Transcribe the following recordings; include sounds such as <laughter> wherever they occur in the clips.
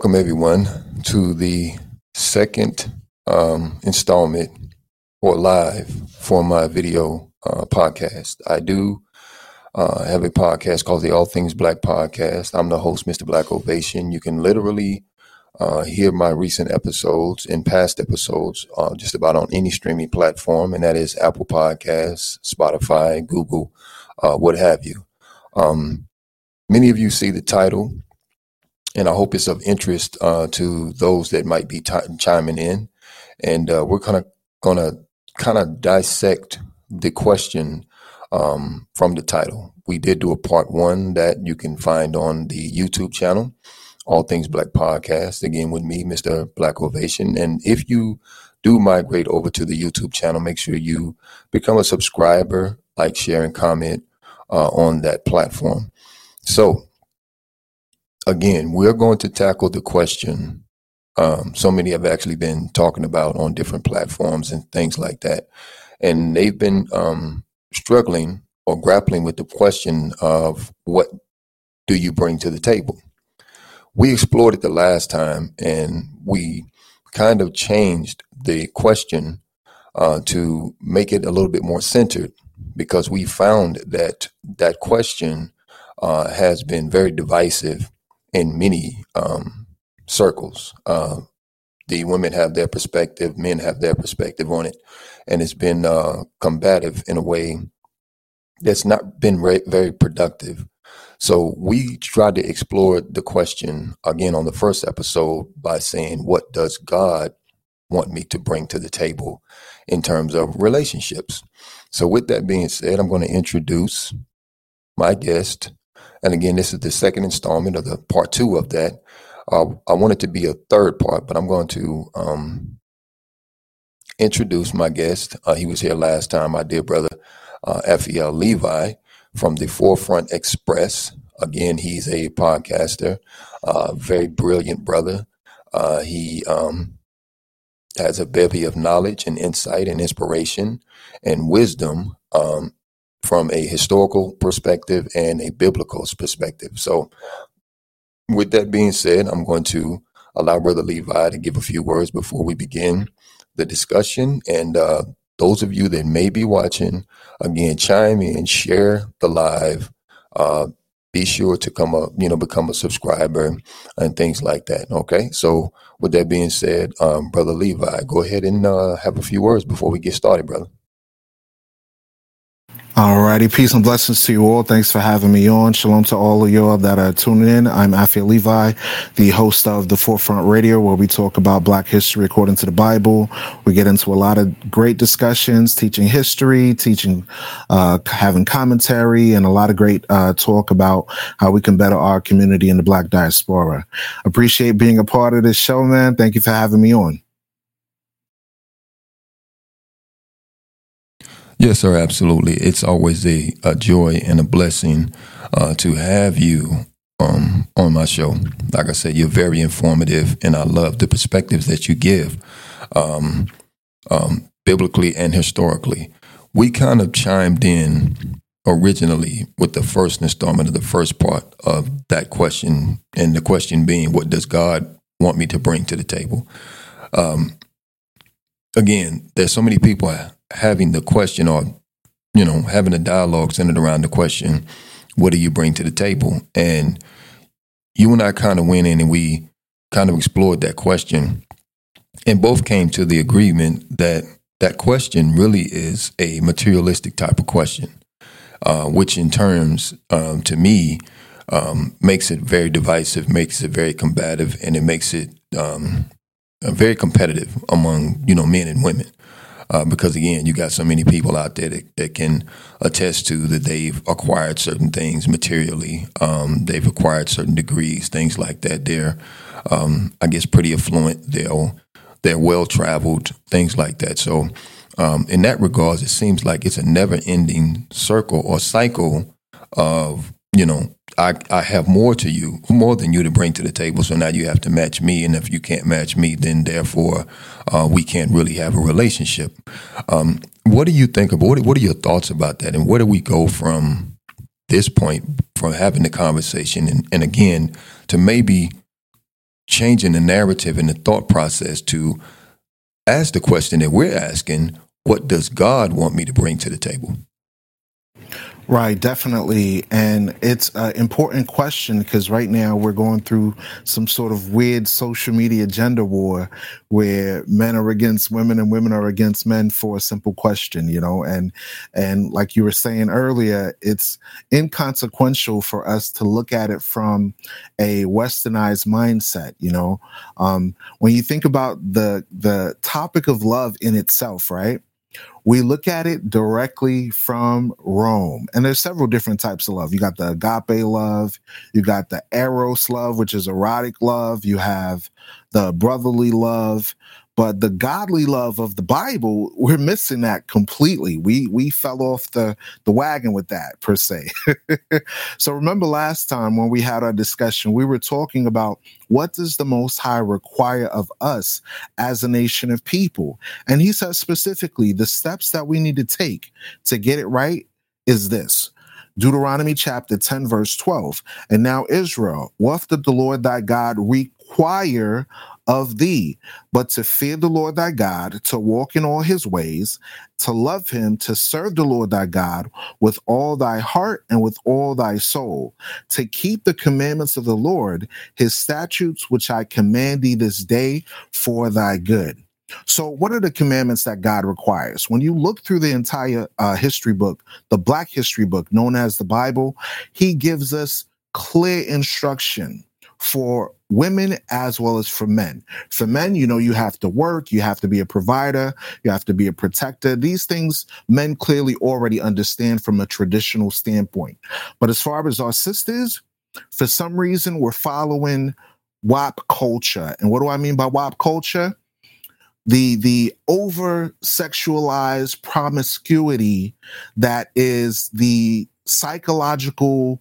Welcome, everyone, to the second um, installment or live for my video uh, podcast. I do uh, have a podcast called the All Things Black Podcast. I'm the host, Mr. Black Ovation. You can literally uh, hear my recent episodes and past episodes uh, just about on any streaming platform, and that is Apple Podcasts, Spotify, Google, uh, what have you. Um, many of you see the title and I hope it's of interest uh, to those that might be t- chiming in. And uh, we're kind of going to kind of dissect the question um, from the title. We did do a part one that you can find on the YouTube channel, All Things Black Podcast, again with me, Mr. Black Ovation. And if you do migrate over to the YouTube channel, make sure you become a subscriber, like, share, and comment uh, on that platform. So, again, we're going to tackle the question um, so many have actually been talking about on different platforms and things like that. And they've been um, struggling or grappling with the question of what do you bring to the table? We explored it the last time and we kind of changed the question uh, to make it a little bit more centered because we found that that question uh, has been very divisive in many um, circles. Uh, the women have their perspective, men have their perspective on it, and it's been uh, combative in a way that's not been re- very productive. So we tried to explore the question again on the first episode by saying, "What does God want me to bring to the table in terms of relationships?" So with that being said, I'm going to introduce my guest, and again, this is the second installment of the part two of that. Uh, I want it to be a third part, but I'm going to um, introduce my guest. Uh, he was here last time. My dear brother, uh, F.E.L. Levi from the Forefront Express. Again, he's a podcaster, uh, very brilliant brother. Uh, he um, has a bevy of knowledge and insight and inspiration and wisdom um, from a historical perspective and a biblical perspective. So, with that being said, I'm going to allow Brother Levi to give a few words before we begin the discussion. And uh, those of you that may be watching, again, chime in, share the live. Uh, be sure to come up, you know, become a subscriber and things like that. Okay. So, with that being said, um, Brother Levi, go ahead and uh, have a few words before we get started, brother. Alrighty, peace and blessings to you all. Thanks for having me on. Shalom to all of y'all that are tuning in. I'm Aphil Levi, the host of the Forefront Radio, where we talk about Black history according to the Bible. We get into a lot of great discussions, teaching history, teaching, uh, having commentary, and a lot of great uh, talk about how we can better our community in the Black diaspora. Appreciate being a part of this show, man. Thank you for having me on. Yes, sir, absolutely. It's always a, a joy and a blessing uh, to have you um, on my show. Like I said, you're very informative, and I love the perspectives that you give, um, um, biblically and historically. We kind of chimed in originally with the first installment of the first part of that question, and the question being, "What does God want me to bring to the table?" Um, again, there's so many people having the question or, you know, having a dialogue centered around the question, what do you bring to the table? And you and I kind of went in and we kind of explored that question and both came to the agreement that that question really is a materialistic type of question, uh, which in terms, um, to me, um, makes it very divisive, makes it very combative, and it makes it um, very competitive among you know men and women. Uh, because again, you got so many people out there that, that can attest to that they've acquired certain things materially. Um, they've acquired certain degrees, things like that. They're, um, I guess, pretty affluent. They're they're well traveled, things like that. So, um, in that regards, it seems like it's a never ending circle or cycle of you know I, I have more to you, more than you to bring to the table. So now you have to match me. And if you can't match me, then therefore uh, we can't really have a relationship. Um, what do you think of what, what are your thoughts about that? And where do we go from this point from having the conversation and, and again to maybe changing the narrative and the thought process to ask the question that we're asking what does God want me to bring to the table? Right, definitely. And it's an important question because right now we're going through some sort of weird social media gender war where men are against women and women are against men for a simple question, you know, and and like you were saying earlier, it's inconsequential for us to look at it from a westernized mindset, you know. Um, when you think about the the topic of love in itself, right? We look at it directly from Rome. And there's several different types of love. You got the agape love, you got the eros love, which is erotic love, you have the brotherly love, but the godly love of the Bible, we're missing that completely. We we fell off the the wagon with that per se. <laughs> so remember last time when we had our discussion, we were talking about what does the Most High require of us as a nation of people, and He says specifically the steps that we need to take to get it right is this. Deuteronomy chapter 10, verse 12. And now, Israel, what did the Lord thy God require of thee, but to fear the Lord thy God, to walk in all his ways, to love him, to serve the Lord thy God with all thy heart and with all thy soul, to keep the commandments of the Lord, his statutes, which I command thee this day for thy good. So, what are the commandments that God requires? When you look through the entire uh, history book, the Black history book known as the Bible, he gives us clear instruction for women as well as for men. For men, you know, you have to work, you have to be a provider, you have to be a protector. These things men clearly already understand from a traditional standpoint. But as far as our sisters, for some reason, we're following WAP culture. And what do I mean by WAP culture? The the over sexualized promiscuity that is the psychological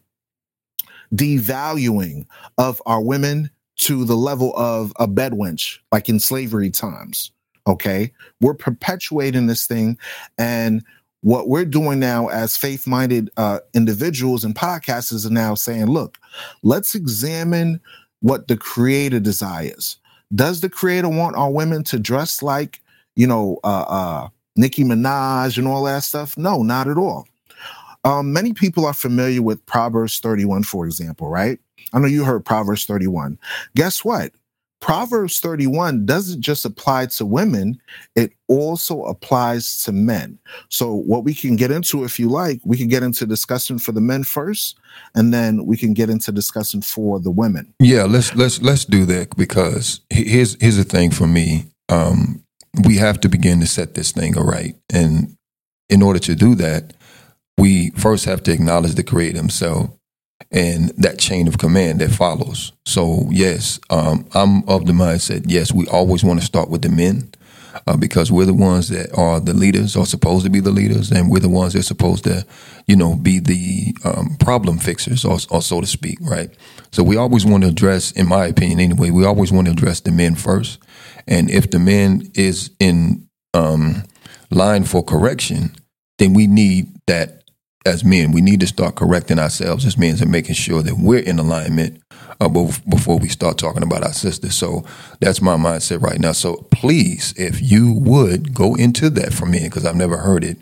devaluing of our women to the level of a bedwench, like in slavery times. Okay. We're perpetuating this thing. And what we're doing now as faith minded uh, individuals and podcasters are now saying, look, let's examine what the creator desires. Does the creator want our women to dress like, you know, uh, uh, Nicki Minaj and all that stuff? No, not at all. Um, many people are familiar with Proverbs 31, for example, right? I know you heard Proverbs 31. Guess what? Proverbs 31 doesn't just apply to women, it also applies to men. So, what we can get into, if you like, we can get into discussion for the men first, and then we can get into discussion for the women. Yeah, let's let's let's do that because here's here's the thing for me. Um, we have to begin to set this thing right, and in order to do that, we first have to acknowledge the creator himself and that chain of command that follows. So, yes, um, I'm of the mindset, yes, we always want to start with the men uh, because we're the ones that are the leaders, are supposed to be the leaders, and we're the ones that are supposed to, you know, be the um, problem fixers, or, or so to speak, right? So, we always want to address, in my opinion anyway, we always want to address the men first. And if the man is in um, line for correction, then we need that as men, we need to start correcting ourselves as men and making sure that we're in alignment uh, before we start talking about our sisters. So that's my mindset right now. So please, if you would go into that for me, because I've never heard it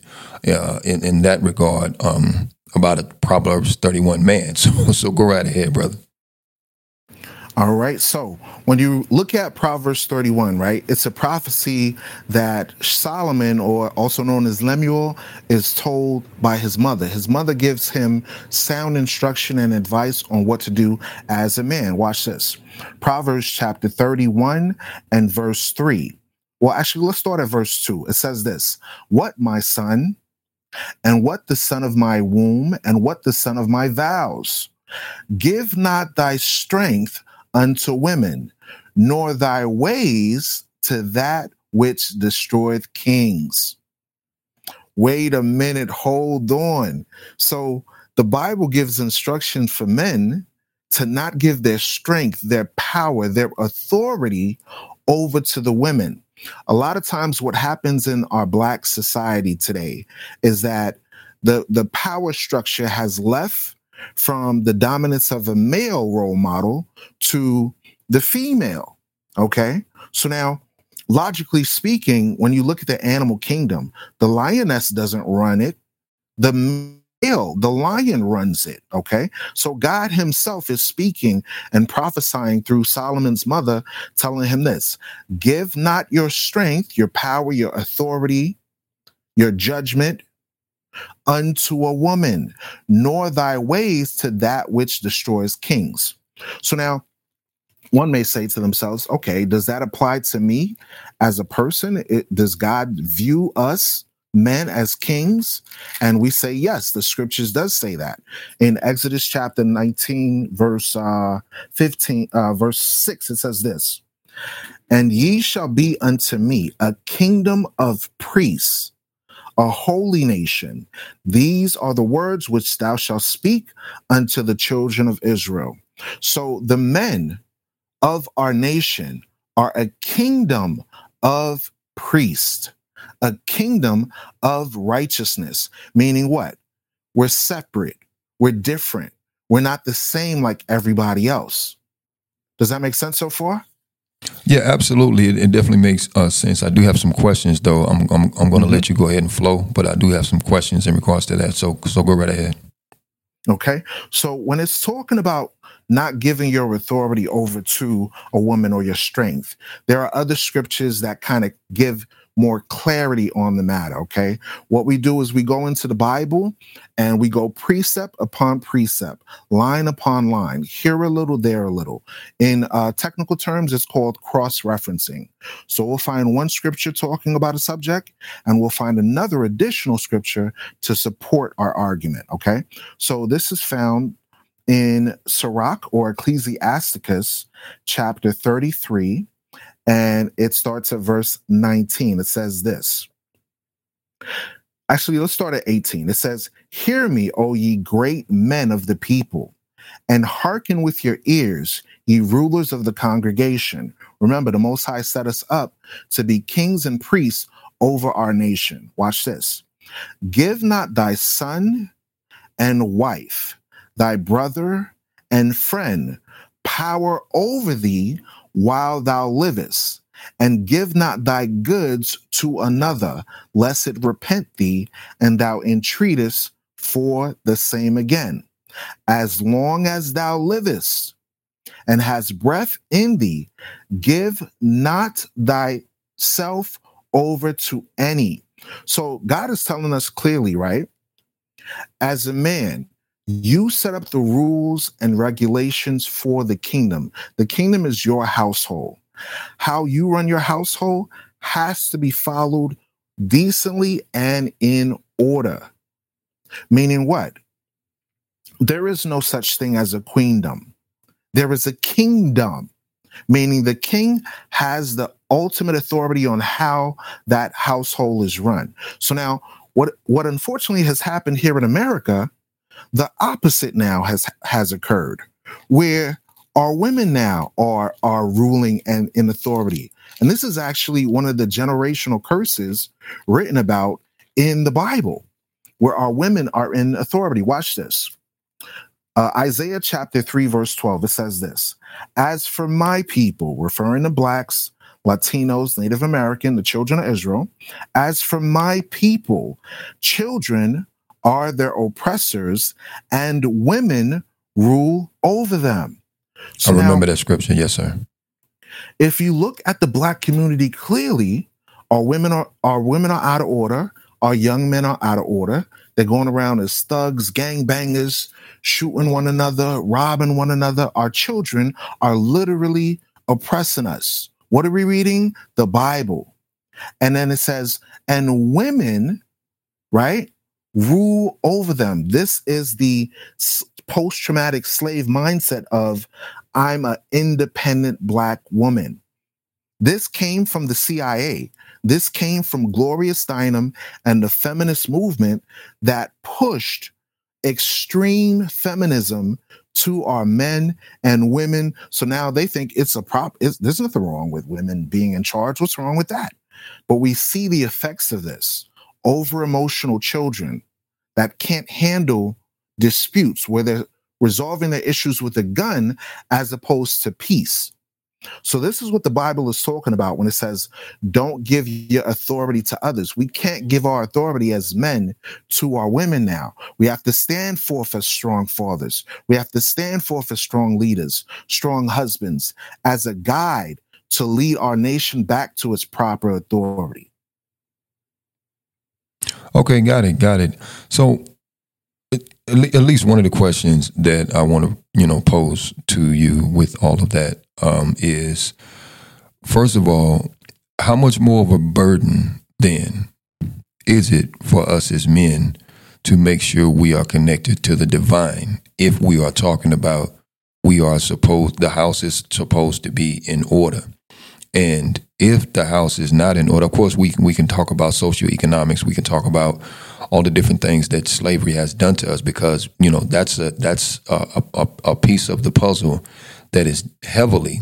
uh, in, in that regard um, about a Proverbs 31 man. <laughs> So, so go right ahead, brother. All right. So when you look at Proverbs 31, right, it's a prophecy that Solomon, or also known as Lemuel, is told by his mother. His mother gives him sound instruction and advice on what to do as a man. Watch this Proverbs chapter 31 and verse 3. Well, actually, let's start at verse 2. It says this What, my son, and what the son of my womb, and what the son of my vows? Give not thy strength unto women, nor thy ways to that which destroyeth kings. Wait a minute, hold on. So the Bible gives instruction for men to not give their strength, their power, their authority over to the women. A lot of times, what happens in our Black society today is that the, the power structure has left from the dominance of a male role model to the female. Okay. So now, logically speaking, when you look at the animal kingdom, the lioness doesn't run it. The male, the lion runs it. Okay. So God himself is speaking and prophesying through Solomon's mother, telling him this give not your strength, your power, your authority, your judgment unto a woman, nor thy ways to that which destroys kings. So now, one may say to themselves, okay, does that apply to me as a person? It, does God view us men as kings? And we say, yes, the scriptures does say that. In Exodus chapter 19, verse uh, 15, uh, verse 6, it says this, and ye shall be unto me a kingdom of priests a holy nation. These are the words which thou shalt speak unto the children of Israel. So the men of our nation are a kingdom of priests, a kingdom of righteousness, meaning what? We're separate, we're different, we're not the same like everybody else. Does that make sense so far? Yeah, absolutely. It, it definitely makes uh, sense. I do have some questions, though. I'm I'm, I'm going to mm-hmm. let you go ahead and flow, but I do have some questions in regards to that. So so go right ahead. Okay. So when it's talking about not giving your authority over to a woman or your strength, there are other scriptures that kind of give more clarity on the matter. Okay. What we do is we go into the Bible and we go precept upon precept, line upon line, here a little, there a little. In uh, technical terms, it's called cross referencing. So we'll find one scripture talking about a subject and we'll find another additional scripture to support our argument. Okay. So this is found in Sirach or Ecclesiasticus chapter 33 and it starts at verse 19. It says this. Actually, let's start at 18. It says, Hear me, O ye great men of the people, and hearken with your ears, ye rulers of the congregation. Remember, the Most High set us up to be kings and priests over our nation. Watch this. Give not thy son and wife, thy brother and friend, power over thee while thou livest, and give not thy goods to another, lest it repent thee, and thou entreatest for the same again. As long as thou livest and hast breath in thee, give not thyself over to any. So God is telling us clearly, right? As a man, you set up the rules and regulations for the kingdom. The kingdom is your household. How you run your household has to be followed decently and in order. Meaning what? There is no such thing as a queendom. There is a kingdom, meaning the king has the ultimate authority on how that household is run. So now, what, what unfortunately has happened here in America the opposite now has has occurred, where our women now are are ruling and in authority. And this is actually one of the generational curses written about in the Bible, where our women are in authority. Watch this. Uh, Isaiah chapter 3, verse 12, it says this As for my people, referring to blacks, Latinos, Native American, the children of Israel, as for my people, children are their oppressors, and women rule over them. So I remember now, that scripture. Yes, sir. If you look at the black community clearly, our women are our women are out of order. Our young men are out of order. They're going around as thugs, gangbangers, shooting one another, robbing one another. Our children are literally oppressing us. What are we reading? The Bible. And then it says, and women, right, rule over them. This is the post traumatic slave mindset of I'm an independent black woman. This came from the CIA. This came from Gloria Steinem and the feminist movement that pushed extreme feminism to our men and women. So now they think it's a prop. It's, there's nothing wrong with women being in charge. What's wrong with that? But we see the effects of this over emotional children that can't handle disputes where they're resolving their issues with a gun as opposed to peace. So this is what the Bible is talking about when it says, don't give your authority to others. We can't give our authority as men to our women now. We have to stand forth as strong fathers. We have to stand forth as strong leaders, strong husbands, as a guide to lead our nation back to its proper authority. Okay, got it, got it. So at least one of the questions that I want to, you know, pose to you with all of that um, is, first of all, how much more of a burden then is it for us as men to make sure we are connected to the divine if we are talking about we are supposed the house is supposed to be in order and if the house is not in order of course we we can talk about socioeconomics. We can talk about all the different things that slavery has done to us because you know that's a that's a, a, a piece of the puzzle that is heavily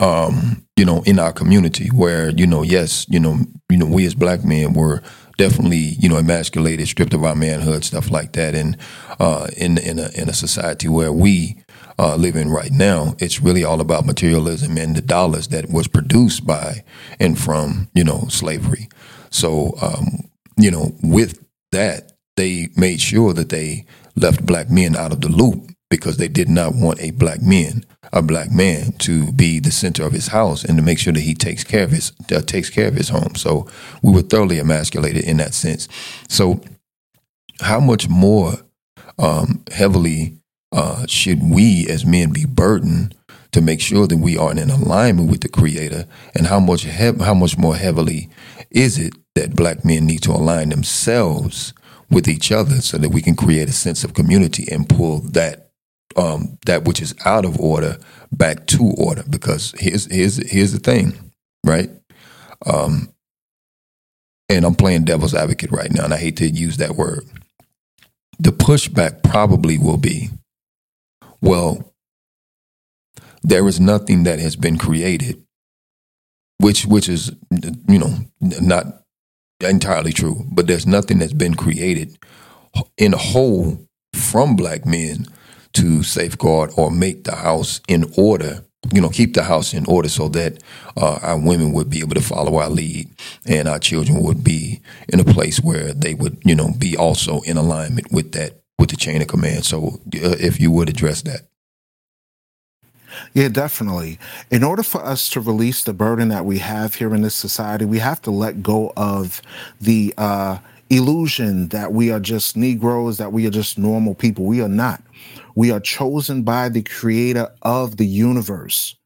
um you know in our community where you know yes you know you know we as black men were definitely you know emasculated stripped of our manhood stuff like that. And uh in in a in a society where we uh, living right now, it's really all about materialism and the dollars that was produced by and from you know slavery. So um, you know, with that, they made sure that they left black men out of the loop because they did not want a black man, a black man, to be the center of his house and to make sure that he takes care of his uh, takes care of his home. So we were thoroughly emasculated in that sense. So how much more um, heavily uh, should we as men be burdened to make sure that we are in alignment with the Creator, and how much how much more heavily is it that black men need to align themselves with each other so that we can create a sense of community and pull that um, that which is out of order back to order. Because here's here's here's the thing, right? Um, and I'm playing devil's advocate right now, and I hate to use that word. The pushback probably will be, well, there is nothing that has been created, which which is you know not entirely true, but there's nothing that's been created in whole from black men to safeguard or make the house in order you know, keep the house in order so that uh, our women would be able to follow our lead and our children would be in a place where they would, you know, be also in alignment with that, with the chain of command. So uh, if you would address that. Yeah, definitely. In order for us to release the burden that we have here in this society, we have to let go of the uh, illusion that we are just Negroes, that we are just normal people. We are not. We are chosen by the creator of the universe.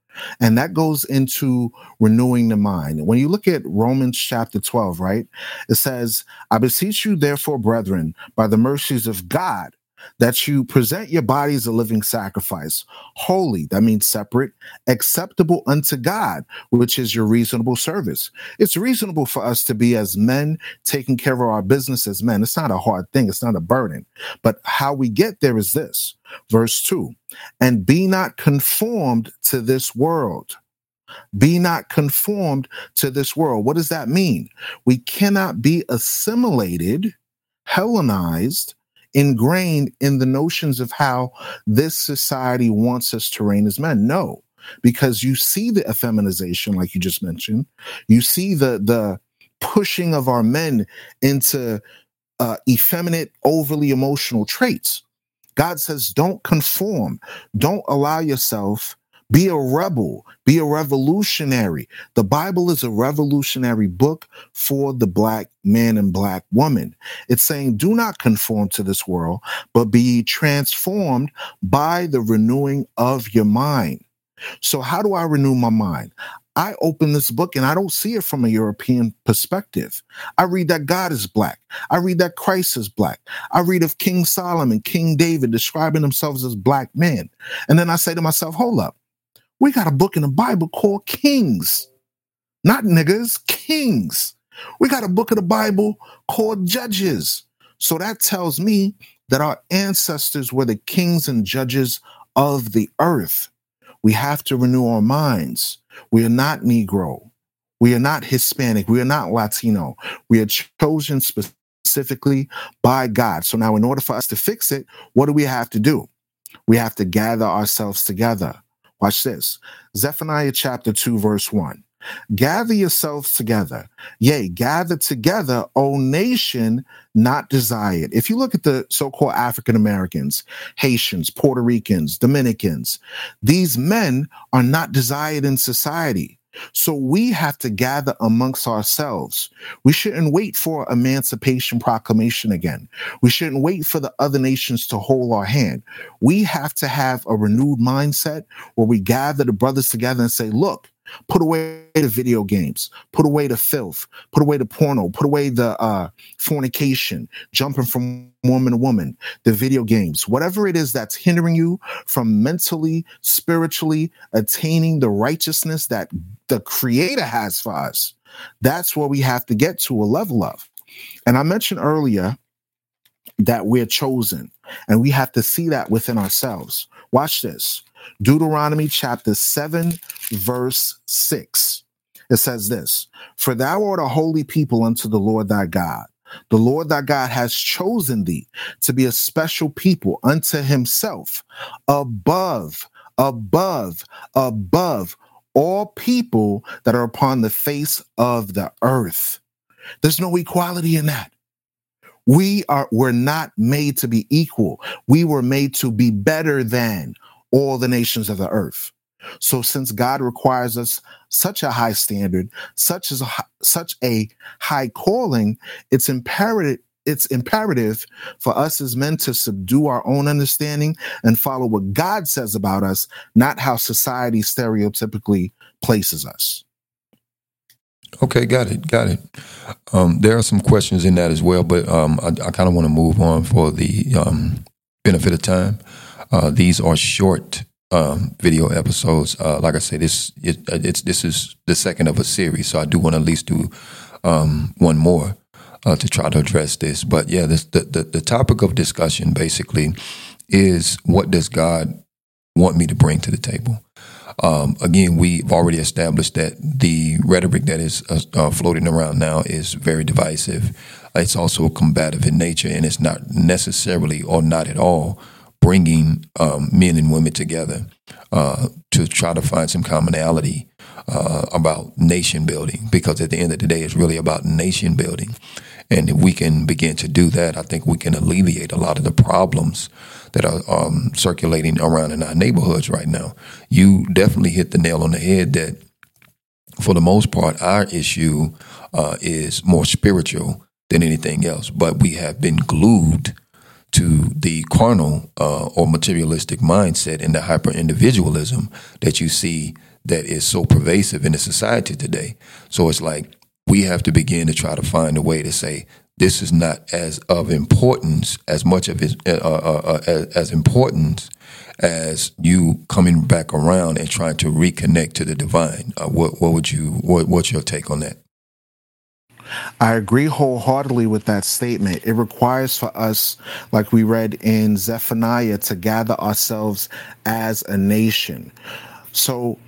And that goes into renewing the mind. When you look at Romans chapter 12, right, it says, I beseech you, therefore, brethren, by the mercies of God, that you present your body as a living sacrifice, holy, that means separate, acceptable unto God, which is your reasonable service. It's reasonable for us to be as men taking care of our business as men. It's not a hard thing, it's not a burden. But how we get there is this verse 2 and be not conformed to this world. Be not conformed to this world. What does that mean? We cannot be assimilated, Hellenized, ingrained in the notions of how this society wants us to reign as men. No, because you see the effeminization, like you just mentioned. You see the the pushing of our men into uh, effeminate, overly emotional traits. God says, don't conform. Don't allow yourself be a rebel, be a revolutionary. The Bible is a revolutionary book for the black man and black woman. It's saying, do not conform to this world, but be transformed by the renewing of your mind. So, how do I renew my mind? I open this book and I don't see it from a European perspective. I read that God is black. I read that Christ is black. I read of King Solomon, King David describing themselves as black men. And then I say to myself, hold up. We got a book in the Bible called Kings, not niggas, Kings. We got a book of the Bible called Judges. So that tells me that our ancestors were the kings and judges of the earth. We have to renew our minds. We are not Negro. We are not Hispanic. We are not Latino. We are chosen specifically by God. So now, in order for us to fix it, what do we have to do? We have to gather ourselves together Watch this Zephaniah chapter 2, verse 1. Gather yourselves together. Yea, gather together, O nation not desired. If you look at the so called African Americans, Haitians, Puerto Ricans, Dominicans, these men are not desired in society. So we have to gather amongst ourselves. We shouldn't wait for emancipation proclamation again. We shouldn't wait for the other nations to hold our hand. We have to have a renewed mindset where we gather the brothers together and say, look, Put away the video games. Put away the filth. Put away the porno. Put away the uh, fornication, jumping from woman to woman, the video games, whatever it is that's hindering you from mentally, spiritually attaining the righteousness that the Creator has for us. That's where we have to get to a level of. And I mentioned earlier that we're chosen, and we have to see that within ourselves. Watch this. Deuteronomy chapter 7, verse 6. It says this For thou art a holy people unto the Lord thy God. The Lord thy God has chosen thee to be a special people unto himself, above, above, above all people that are upon the face of the earth. There's no equality in that. We are we're not made to be equal. We were made to be better than all the nations of the earth. So since God requires us such a high standard, such as a, such a high calling, it's imperative it's imperative for us as men to subdue our own understanding and follow what God says about us, not how society stereotypically places us. Okay, got it, got it. Um, there are some questions in that as well, but um, I, I kind of want to move on for the um, benefit of time. Uh, these are short um, video episodes. Uh, like I said, this it, it's this is the second of a series, so I do want to at least do um, one more uh, to try to address this. But yeah, this, the, the the topic of discussion basically is what does God want me to bring to the table? Um, again, we've already established that the rhetoric that is uh, uh, floating around now is very divisive. It's also combative in nature, and it's not necessarily or not at all bringing um, men and women together uh, to try to find some commonality uh, about nation building. Because at the end of the day, it's really about nation building. And if we can begin to do that, I think we can alleviate a lot of the problems that are um, circulating around in our neighborhoods right now. You definitely hit the nail on the head that, for the most part, our issue uh, is more spiritual than anything else. But we have been glued to the carnal uh, or materialistic mindset and the hyper individualism that you see that is so pervasive in the society today. So it's like we have to begin to try to find a way to say this is not as of importance as much of it uh, uh, uh, as, as important as you coming back around and trying to reconnect to the divine. Uh, what what would you what, what's your take on that? I agree wholeheartedly with that statement. It requires for us, like we read in Zephaniah, to gather ourselves as a nation. So,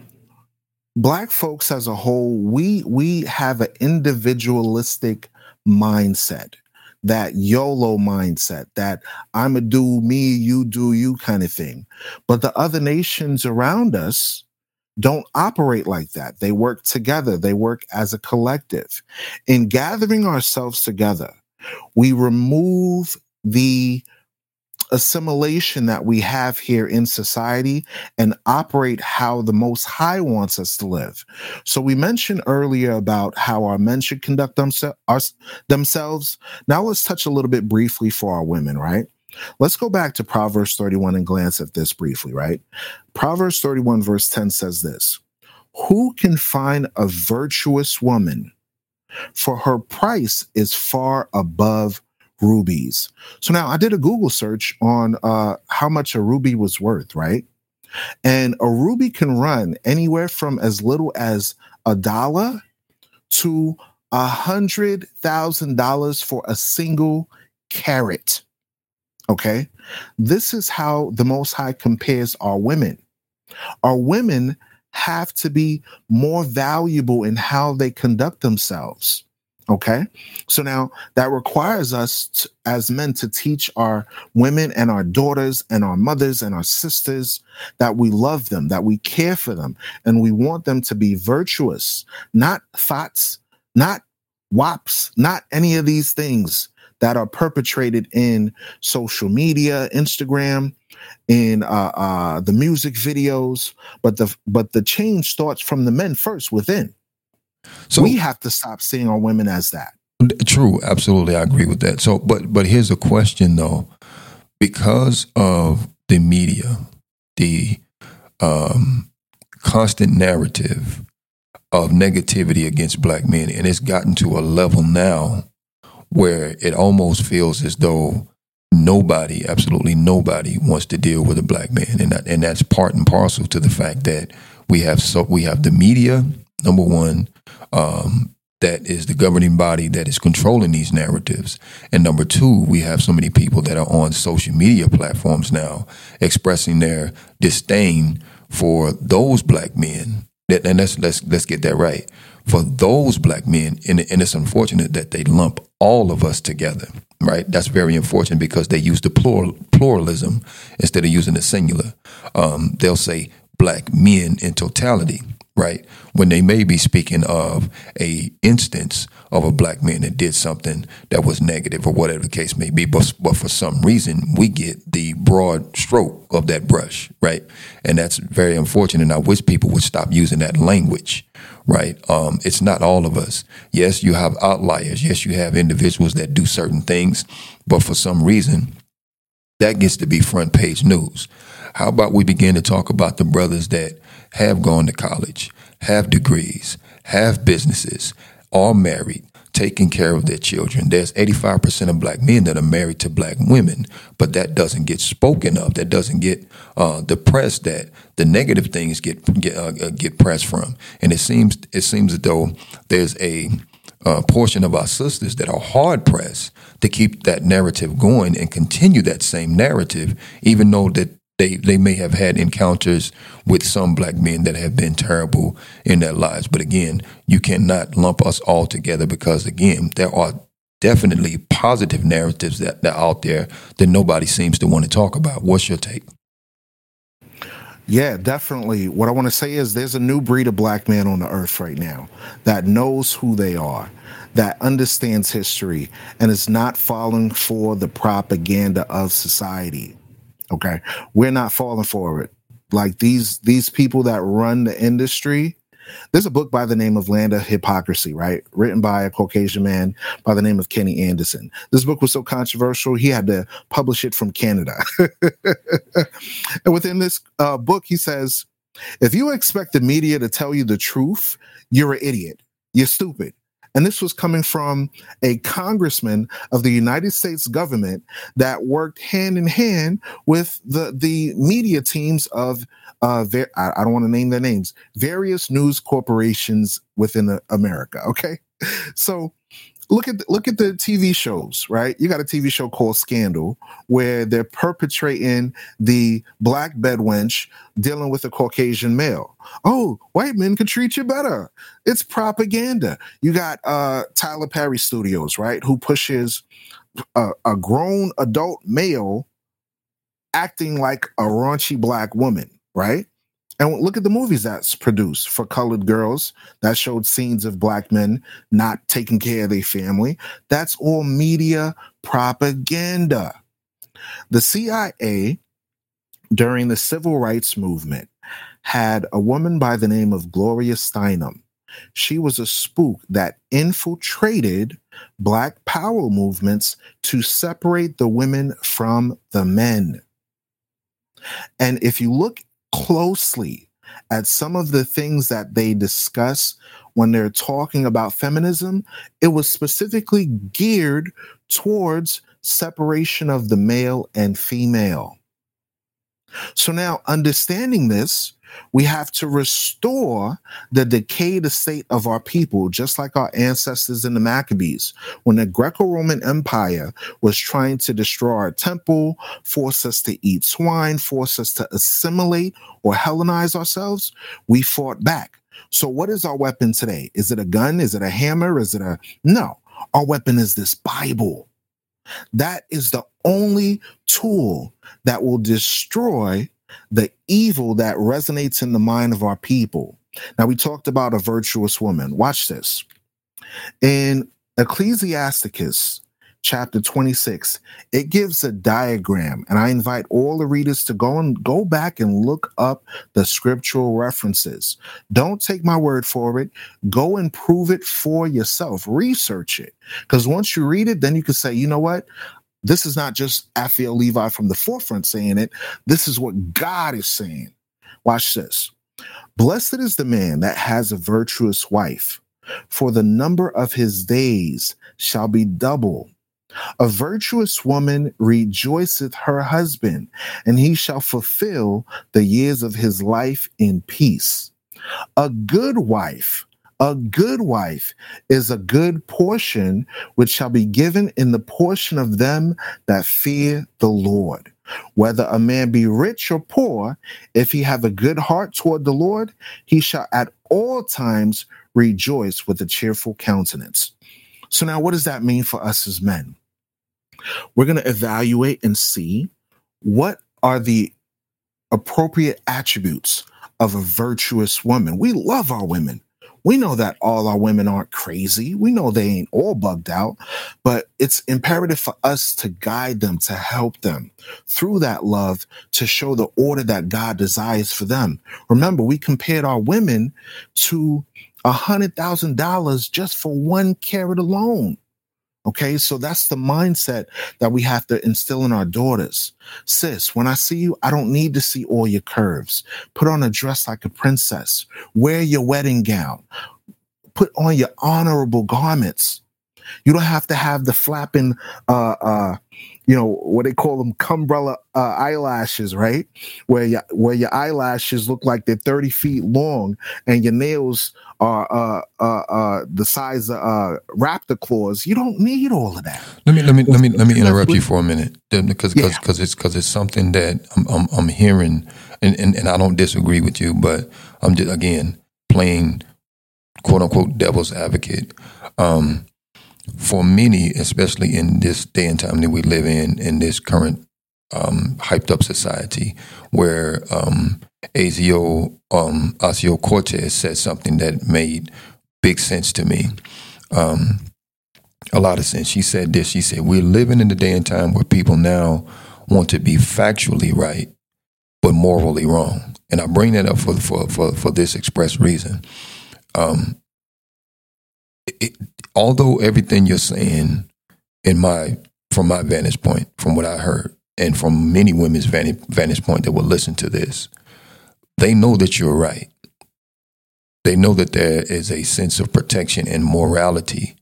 black folks as a whole, we we have an individualistic mindset, that YOLO mindset, that I'm a do me, you do you kind of thing. But the other nations around us, don't operate like that. They work together, they work as a collective. In gathering ourselves together, we remove the assimilation that we have here in society and operate how the Most High wants us to live. So, we mentioned earlier about how our men should conduct themselves. Now, let's touch a little bit briefly for our women, right? Let's go back to Proverbs 31 and glance at this briefly, right? Proverbs 31, verse 10 says this Who can find a virtuous woman? For her price is far above rubies. So now I did a Google search on uh, how much a ruby was worth, right? And a ruby can run anywhere from as little as a dollar to a hundred thousand dollars for a single carat. Okay. This is how the Most High compares our women. Our women have to be more valuable in how they conduct themselves. Okay. So now that requires us to, as men to teach our women and our daughters and our mothers and our sisters that we love them, that we care for them, and we want them to be virtuous, not thoughts, not WAPs, not any of these things that are perpetrated in social media, Instagram, in uh, uh, the music videos. But the but the change starts from the men first within. So we have to stop seeing our women as that. True, absolutely, I agree with that. So, but but here's a question though, because of the media, the um, constant narrative of negativity against black men, and it's gotten to a level now where it almost feels as though nobody, absolutely nobody, wants to deal with a black man, and that, and that's part and parcel to the fact that we have so we have the media number one um, that is the governing body that is controlling these narratives. And number two, we have so many people that are on social media platforms now expressing their disdain for those black men. And let's let's let's get that right. For those black men, and, it's unfortunate that they lump all of us together. Right, that's very unfortunate because they use the plural, pluralism instead of using the singular. Um, they'll say black men in totality right? When they may be speaking of a instance of a black man that did something that was negative or whatever the case may be, but, but for some reason we get the broad stroke of that brush, right? And that's very unfortunate. And I wish people would stop using that language, right? Um, it's not all of us. Yes, you have outliers. Yes, you have individuals that do certain things, but for some reason that gets to be front page news. How about we begin to talk about the brothers that have gone to college, have degrees, have businesses, are married, taking care of their children. There's 85% of black men that are married to black women, but that doesn't get spoken of. That doesn't get uh, the press that the negative things get get, uh, uh get pressed from. And it seems it seems as though there's a uh, portion of our sisters that are hard pressed to keep that narrative going and continue that same narrative, even though that they they may have had encounters with some black men that have been terrible in their lives. But again, you cannot lump us all together because again, there are definitely positive narratives that, that are out there that nobody seems to want to talk about. What's your take? Yeah, definitely. What I want to say is there's a new breed of black man on the earth right now that knows who they are, that understands history, and is not falling for the propaganda of society. Okay. We're not falling for it. Like these these people that run the industry. There's a book by the name of Land of Hypocrisy, right? Written by a Caucasian man by the name of Kenny Anderson. This book was so controversial, he had to publish it from Canada. <laughs> and within this uh, book, he says, if you expect the media to tell you the truth, you're an idiot. You're stupid. And this was coming from a congressman of the United States government that worked hand in hand with the, the media teams of, uh, ver- I, don't want to name their names, various news corporations within uh, America. Okay. So look at the, look at the TV shows, right? You got a TV show called Scandal where they're perpetrating the black bedwench dealing with a Caucasian male. Oh, white men can treat you better. It's propaganda. You got uh, Tyler Perry Studios, right, who pushes a, a grown adult male acting like a raunchy black woman, right? And look at the movies that's produced for colored girls that showed scenes of black men not taking care of their family. That's all media propaganda. The CIA, during the civil rights movement, had a woman by the name of Gloria Steinem. She was a spook that infiltrated black power movements to separate the women from the men. And if you look closely at some of the things that they discuss when they're talking about feminism, it was specifically geared towards separation of the male and female. So now, understanding this, we have to restore the decayed state of our people, just like our ancestors in the Maccabees. When the Greco Roman Empire was trying to destroy our temple, force us to eat swine, force us to assimilate or Hellenize ourselves, we fought back. So, what is our weapon today? Is it a gun? Is it a hammer? Is it a. No, our weapon is this Bible. That is the only tool that will destroy the evil that resonates in the mind of our people. Now, we talked about a virtuous woman. Watch this. In Ecclesiasticus chapter 26, it gives a diagram, and I invite all the readers to go and go back and look up the scriptural references. Don't take my word for it. Go and prove it for yourself. Research it. Because once you read it, then you can say, you know what? This is not just Aphil Levi from the forefront saying it. This is what God is saying. Watch this. Blessed is the man that has a virtuous wife, for the number of his days shall be double. A virtuous woman rejoiceth her husband, and he shall fulfill the years of his life in peace. A good wife a good wife is a good portion which shall be given in the portion of them that fear the Lord. Whether a man be rich or poor, if he have a good heart toward the Lord, he shall at all times rejoice with a cheerful countenance. So, now what does that mean for us as men? We're going to evaluate and see what are the appropriate attributes of a virtuous woman. We love our women. We know that all our women aren't crazy. We know they ain't all bugged out, but it's imperative for us to guide them, to help them through that love, to show the order that God desires for them. Remember, we compared our women to a hundred thousand dollars just for one carat alone. Okay, so that's the mindset that we have to instill in our daughters. Sis, when I see you, I don't need to see all your curves. Put on a dress like a princess. Wear your wedding gown. Put on your honorable garments. You don't have to have the flapping, uh, uh, you know, what they call them, cumbrella uh, eyelashes, right? Where your where your eyelashes look like they're thirty feet long, and your nails are uh, uh, uh, the size of uh, raptor claws. You don't need all of that. Let me let me let me let me interrupt you for a minute because because yeah. Cause it's because it's something that I'm I'm, I'm hearing, and, and and I don't disagree with you, but I'm just again playing quote unquote devil's advocate. Um, for many, especially in this day and time that we live in, in this current um, hyped up society, where um, Azio um, Ocasio Cortez said something that made big sense to me. Um, a lot of sense. She said this. She said, "We're living in the day and time where people now want to be factually right, but morally wrong." And I bring that up for for for, for this express reason. Um, it, although everything you're saying, in my from my vantage point, from what I heard, and from many women's vantage, point that will listen to this, they know that you're right. They know that there is a sense of protection and morality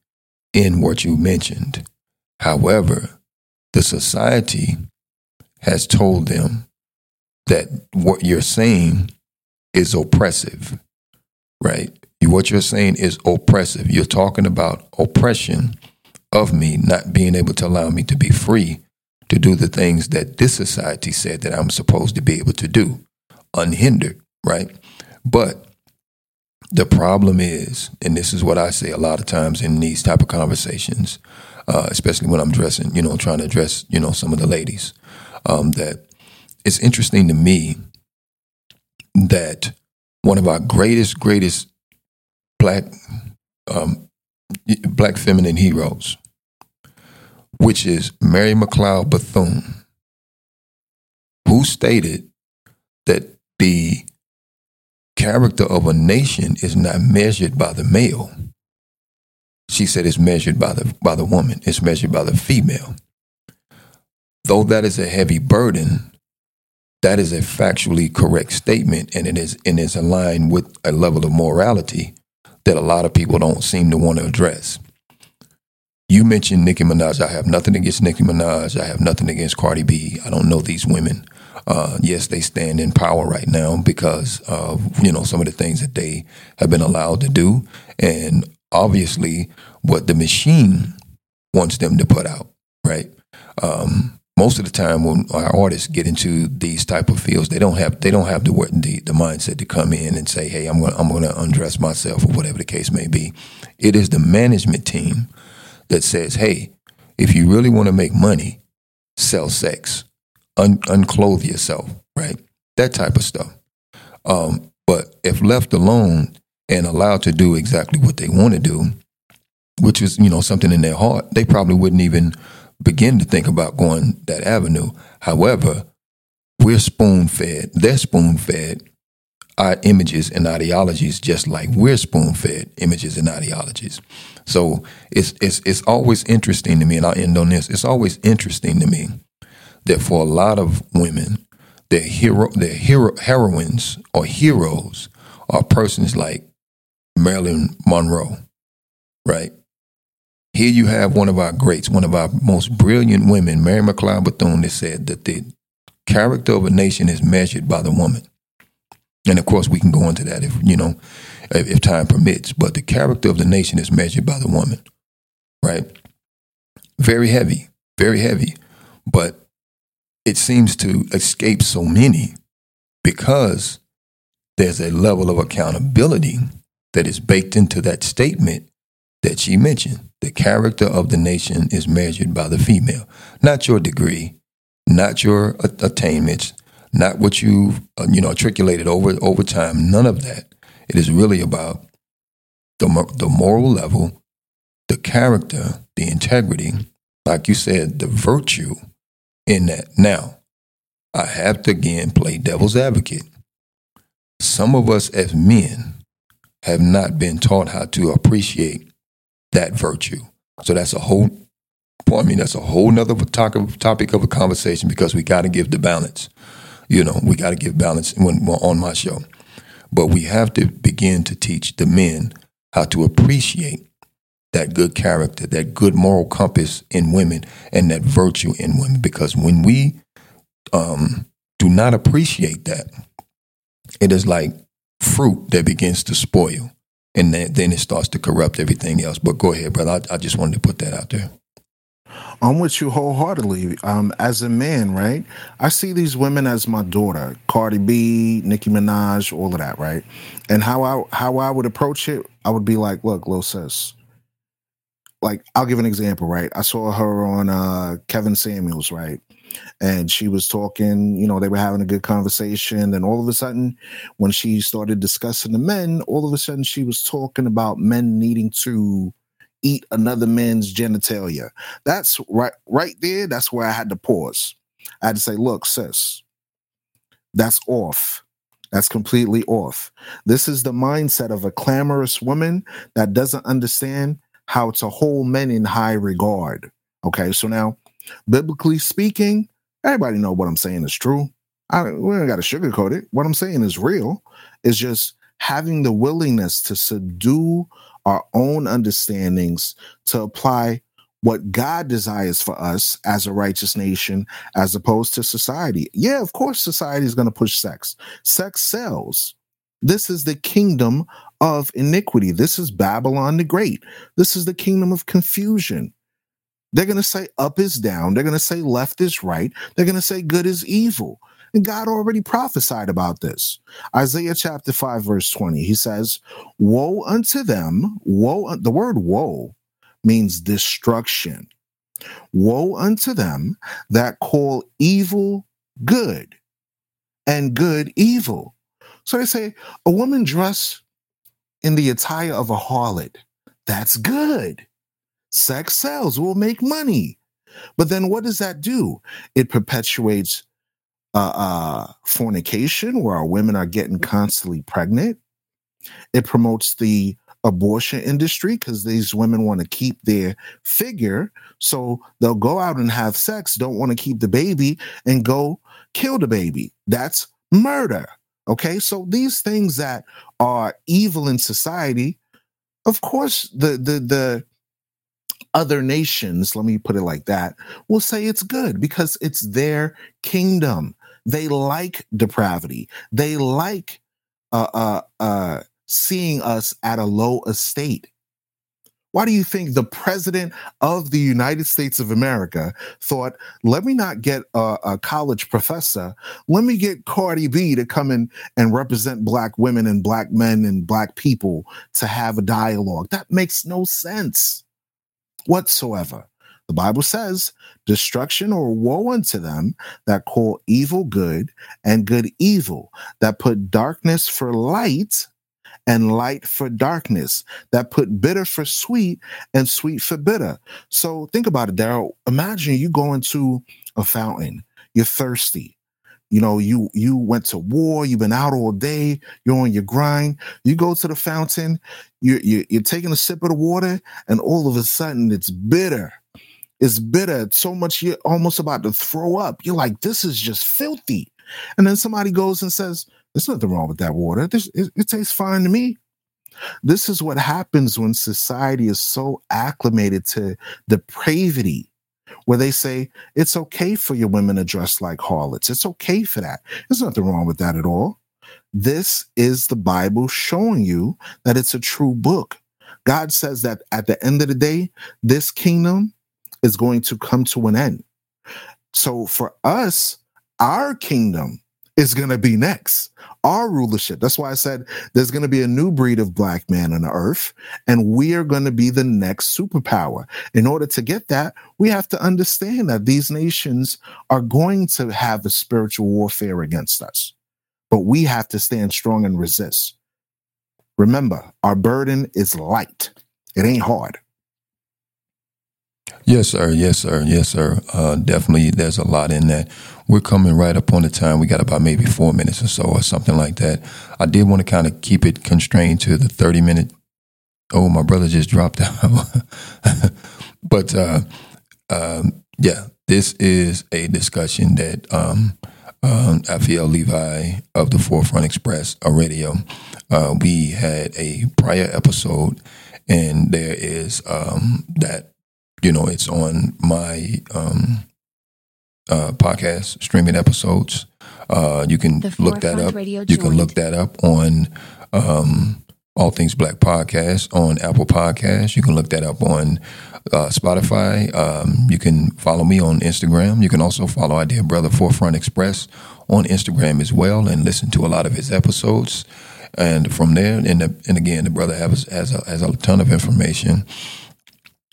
in what you mentioned. However, the society has told them that what you're saying is oppressive, right? What you're saying is oppressive. You're talking about oppression of me, not being able to allow me to be free to do the things that this society said that I'm supposed to be able to do unhindered, right? But the problem is, and this is what I say a lot of times in these type of conversations, uh, especially when I'm dressing, you know, trying to address, you know, some of the ladies, um, that it's interesting to me that one of our greatest, greatest black um, black feminine heroes, which is Mary McLeod Bethune, who stated that the character of a nation is not measured by the male. She said it's measured by the by the woman. It's measured by the female. Though that is a heavy burden, that is a factually correct statement, and it is and is aligned with a level of morality that a lot of people don't seem to want to address. You mentioned Nicki Minaj. I have nothing against Nicki Minaj. I have nothing against Cardi B. I don't know these women. Uh, yes, they stand in power right now because of you know some of the things that they have been allowed to do, and obviously what the machine wants them to put out. Right? Um, most of the time when our artists get into these type of fields, they don't have they don't have the the, the mindset to come in and say, "Hey, I'm going I'm going to undress myself" or whatever the case may be. It is the management team that says, "Hey, if you really want to make money, sell sex, un- unclothe yourself, right? That type of stuff." Um, but if left alone and allowed to do exactly what they want to do, which is you know something in their heart, they probably wouldn't even begin to think about going that avenue. However, we're spoon fed, they're spoon fed our images and ideologies just like we're spoon fed images and ideologies. So it's it's it's always interesting to me, and I'll end on this. It's always interesting to me that for a lot of women, their hero their hero heroines or heroes are persons like Marilyn Monroe, right? Here you have one of our greats, one of our most brilliant women, Mary McLeod Bethune, that said that the character of a nation is measured by the woman. And of course, we can go into that if, you know, if, if time permits. But the character of the nation is measured by the woman, right? Very heavy, very heavy. But it seems to escape so many because there's a level of accountability that is baked into that statement that she mentioned. The character of the nation is measured by the female, not your degree, not your attainments, not what you've uh, you know articulated over over time. None of that. It is really about the the moral level, the character, the integrity, like you said, the virtue in that. Now, I have to again play devil's advocate. Some of us as men have not been taught how to appreciate that virtue. So that's a whole, I mean, that's a whole nother topic of a conversation because we got to give the balance. You know, we got to give balance when we're on my show. But we have to begin to teach the men how to appreciate that good character, that good moral compass in women, and that virtue in women. Because when we um, do not appreciate that, it is like fruit that begins to spoil and then, it starts to corrupt everything else. But go ahead, brother. I, I just wanted to put that out there. I'm with you wholeheartedly. Um, as a man, right? I see these women as my daughter, Cardi B, Nicki Minaj, all of that, right? And how I how I would approach it, I would be like, look, little sis. Like, I'll give an example, right? I saw her on uh, Kevin Samuels, right? And she was talking you know they were having a good conversation and all of a sudden when she started discussing the men all of a sudden she was talking about men needing to eat another man's genitalia. That's right right there that's where i had to pause. I had to say look sis that's off. That's completely off. This is the mindset of a clamorous woman that doesn't understand how to hold men in high regard. Okay so now biblically speaking, everybody know what I'm saying is true. I we don't got to sugarcoat it. What I'm saying is real. It's just having the willingness to subdue our own understandings to apply what God desires for us as a righteous nation as opposed to society. Yeah, of course, society is going to push sex. Sex sells. This is the kingdom of iniquity. This is Babylon the Great. This is the kingdom of confusion. They're going to say up is down. They're going to say left is right. They're going to say good is evil. And God already prophesied about this. Isaiah chapter 5, verse 20, he says, Woe unto them, woe, the word woe means destruction. Woe unto them that call evil good and good evil. So they say, a woman dressed in the attire of a harlot, that's good. Sex sells, We'll make money. But then what does that do? It perpetuates uh, uh, fornication, where our women are getting constantly pregnant. It promotes the abortion industry because these women want to keep their figure. So they'll go out and have sex, don't want to keep the baby, and go kill the baby. That's murder. Okay. So these things that are evil in society, of course, the the the other nations, let me put it like that, will say it's good because it's their kingdom. They like depravity. They like uh, uh, uh, seeing us at a low estate. Why do you think the president of the United States of America thought, let me not get a, a college professor, let me get Cardi B to come in and represent black women and black men and black people to have a dialogue? That makes no sense whatsoever. The Bible says, destruction or woe unto them that call evil good and good evil, that put darkness for light and light for darkness, that put bitter for sweet and sweet for bitter. So think about it, Daryl. Imagine you go into a fountain, you're thirsty. You know, you you went to war, you've been out all day, you're on your grind. You go to the fountain, you, you you're taking a sip of the water, and all of a sudden it's bitter it's bitter. It's so much you're almost about to throw up. You're like, this is just filthy. And then somebody goes and says, There's nothing wrong with that water. This, it, it tastes fine to me. This is what happens when society is so acclimated to depravity, where they say it's okay for your women to dress like harlots. It's okay for that. There's nothing wrong with that at all. This is the Bible showing you that it's a true book. God says that at the end of the day, this kingdom is going to come to an end. So for us, our kingdom is going to be next. Our rulership. That's why I said there's going to be a new breed of black man on the earth, and we are going to be the next superpower. In order to get that, we have to understand that these nations are going to have a spiritual warfare against us, but we have to stand strong and resist. Remember, our burden is light, it ain't hard. Yes, sir. Yes, sir. Yes, sir. Uh, definitely, there's a lot in that. We're coming right up on the time. We got about maybe four minutes or so, or something like that. I did want to kind of keep it constrained to the 30 minute. Oh, my brother just dropped out. <laughs> but uh, um, yeah, this is a discussion that um, um, Aphil Levi of the Forefront Express, a radio. Uh, we had a prior episode, and there is um, that you know, it's on my um, uh, podcast streaming episodes. Uh, you can look that up. you joint. can look that up on um, All Things Black Podcast on Apple Podcasts. You can look that up on uh, Spotify. Um, you can follow me on Instagram. You can also follow our dear brother Forefront Express on Instagram as well, and listen to a lot of his episodes. And from there, and the, and again, the brother has has a, has a ton of information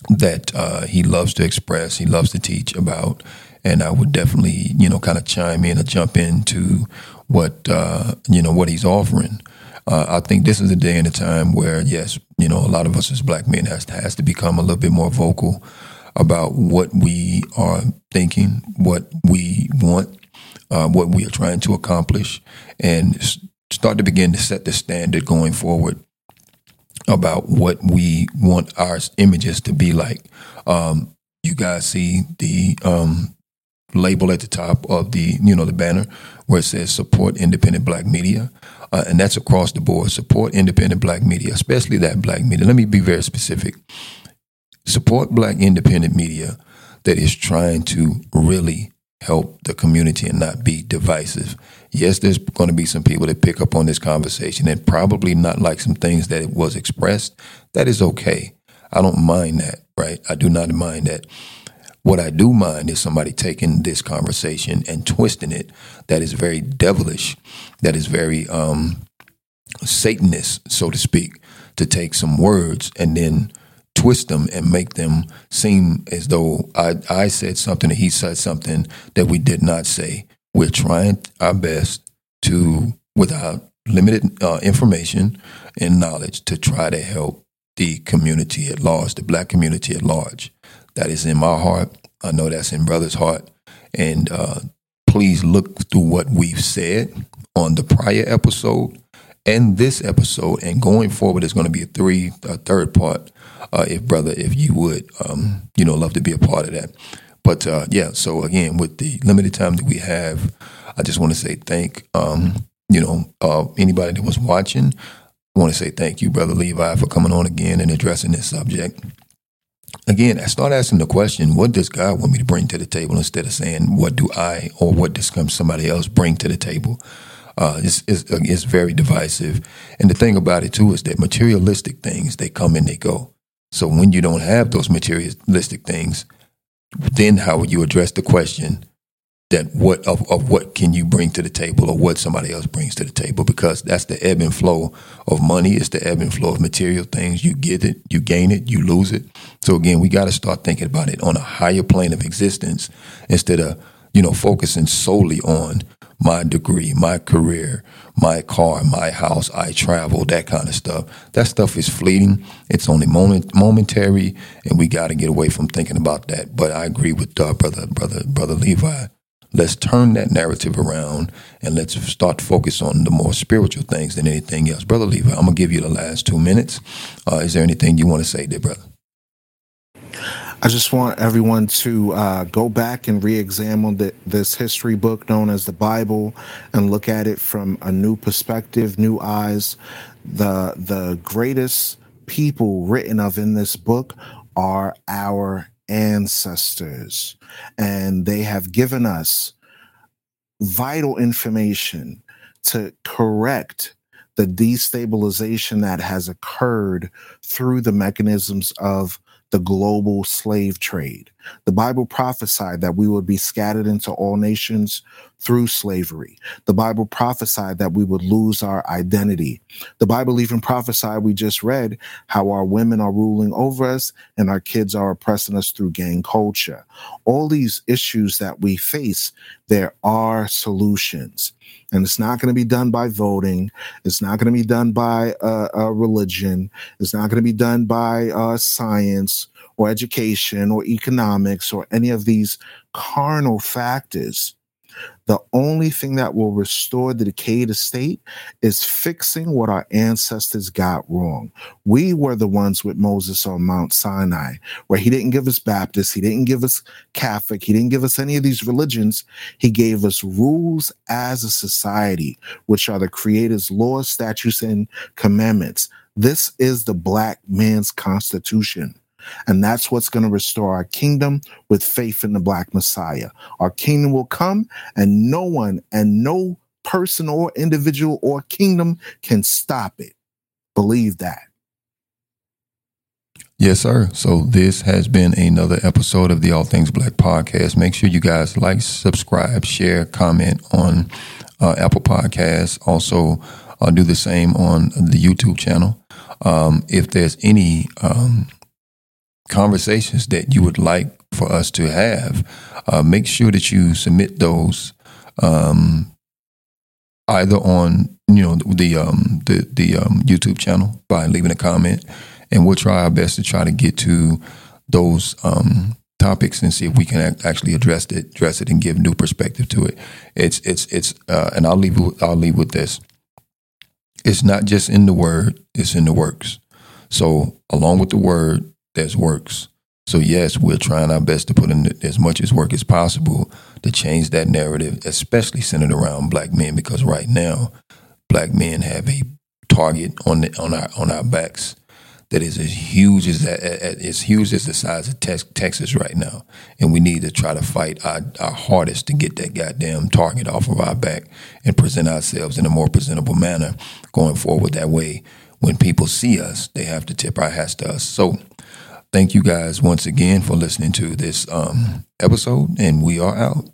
that uh, he loves to express, he loves to teach about, and I would definitely, you know, kind of chime in or jump into what uh, you know what he's offering. Uh, I think this is a day and a time where, yes, you know, a lot of us as black men has to, has to become a little bit more vocal about what we are thinking, what we want, uh, what we are trying to accomplish, and start to begin to set the standard going forward about what we want our images to be like. Um, you guys see the um, label at the top of the you know the banner where it says support independent black media uh, and that's across the board support independent black media especially that black media let me be very specific support black independent media that is trying to really help the community and not be divisive yes, there's going to be some people that pick up on this conversation and probably not like some things that was expressed. That is okay. I don't mind that, right? I do not mind that. What I do mind is somebody taking this conversation and twisting it that is very devilish, that is very um, Satanist, so to speak, to take some words and then twist them and make them seem as though I, I said something and he said something that we did not say. We're trying our best to, without limited uh, information and knowledge, to try to help the community at large, the black community at large. That is in my heart. I know that's in brother's heart. And uh, please look through what we've said on the prior episode and this episode. And going forward, it's going to be a three, a third part. Uh, if brother, if you would, um, you know, love to be a part of that. But uh, yeah, so again, with the limited time that we have, I just want to say thank um, you know uh, anybody that was watching. I want to say thank you, brother Levi, for coming on again and addressing this subject. Again, I start asking the question: What does God want me to bring to the table? Instead of saying, "What do I or what does somebody else bring to the table?" Uh, it's, it's, it's very divisive. And the thing about it too is that materialistic things they come and they go. So when you don't have those materialistic things, then how would you address the question that what of, of what can you bring to the table or what somebody else brings to the table? Because that's the ebb and flow of money. It's the ebb and flow of material things. You get it, you gain it, you lose it. So again, we got to start thinking about it on a higher plane of existence instead of, you know, focusing solely on my degree, my career, my car, my house, I travel, that kind of stuff. That stuff is fleeting. It's only moment, momentary, and we got to get away from thinking about that. But I agree with uh, brother, brother, brother Levi. Let's turn that narrative around and let's start to focus on the more spiritual things than anything else. Brother Levi, I'm gonna give you the last two minutes. Uh, is there anything you want to say, there, brother? I just want everyone to uh, go back and re-examine the, this history book known as the Bible and look at it from a new perspective, new eyes. The the greatest people written of in this book are our ancestors, and they have given us vital information to correct the destabilization that has occurred through the mechanisms of the global slave trade. The Bible prophesied that we would be scattered into all nations through slavery. The Bible prophesied that we would lose our identity. The Bible even prophesied, we just read, how our women are ruling over us and our kids are oppressing us through gang culture. All these issues that we face, there are solutions. And it's not going to be done by voting. It's not going to be done by uh, uh, religion. It's not going to be done by uh, science or education or economics or any of these carnal factors. The only thing that will restore the decayed estate is fixing what our ancestors got wrong. We were the ones with Moses on Mount Sinai, where he didn't give us Baptist, he didn't give us Catholic, he didn't give us any of these religions. He gave us rules as a society, which are the Creator's laws, statutes, and commandments. This is the black man's constitution. And that's what's going to restore our kingdom with faith in the black Messiah. Our kingdom will come, and no one and no person or individual or kingdom can stop it. Believe that. Yes, sir. So this has been another episode of the All Things Black podcast. Make sure you guys like, subscribe, share, comment on uh, Apple Podcasts. Also, uh, do the same on the YouTube channel. Um, if there's any um, conversations that you would like for us to have, uh, make sure that you submit those um, either on you know the um, the the um, YouTube channel by leaving a comment, and we'll try our best to try to get to those um, topics and see if we can actually address it, address it, and give new perspective to it. It's it's it's, uh, and I'll leave I'll leave with this. It's not just in the word; it's in the works. So, along with the word, there's works. So yes, we're trying our best to put in as much as work as possible to change that narrative, especially centered around black men, because right now, black men have a target on the, on our on our backs that is as huge as that, as huge as the size of Texas right now, and we need to try to fight our, our hardest to get that goddamn target off of our back and present ourselves in a more presentable manner going forward. That way, when people see us, they have to tip our hats to us. So Thank you guys once again for listening to this um, episode, and we are out.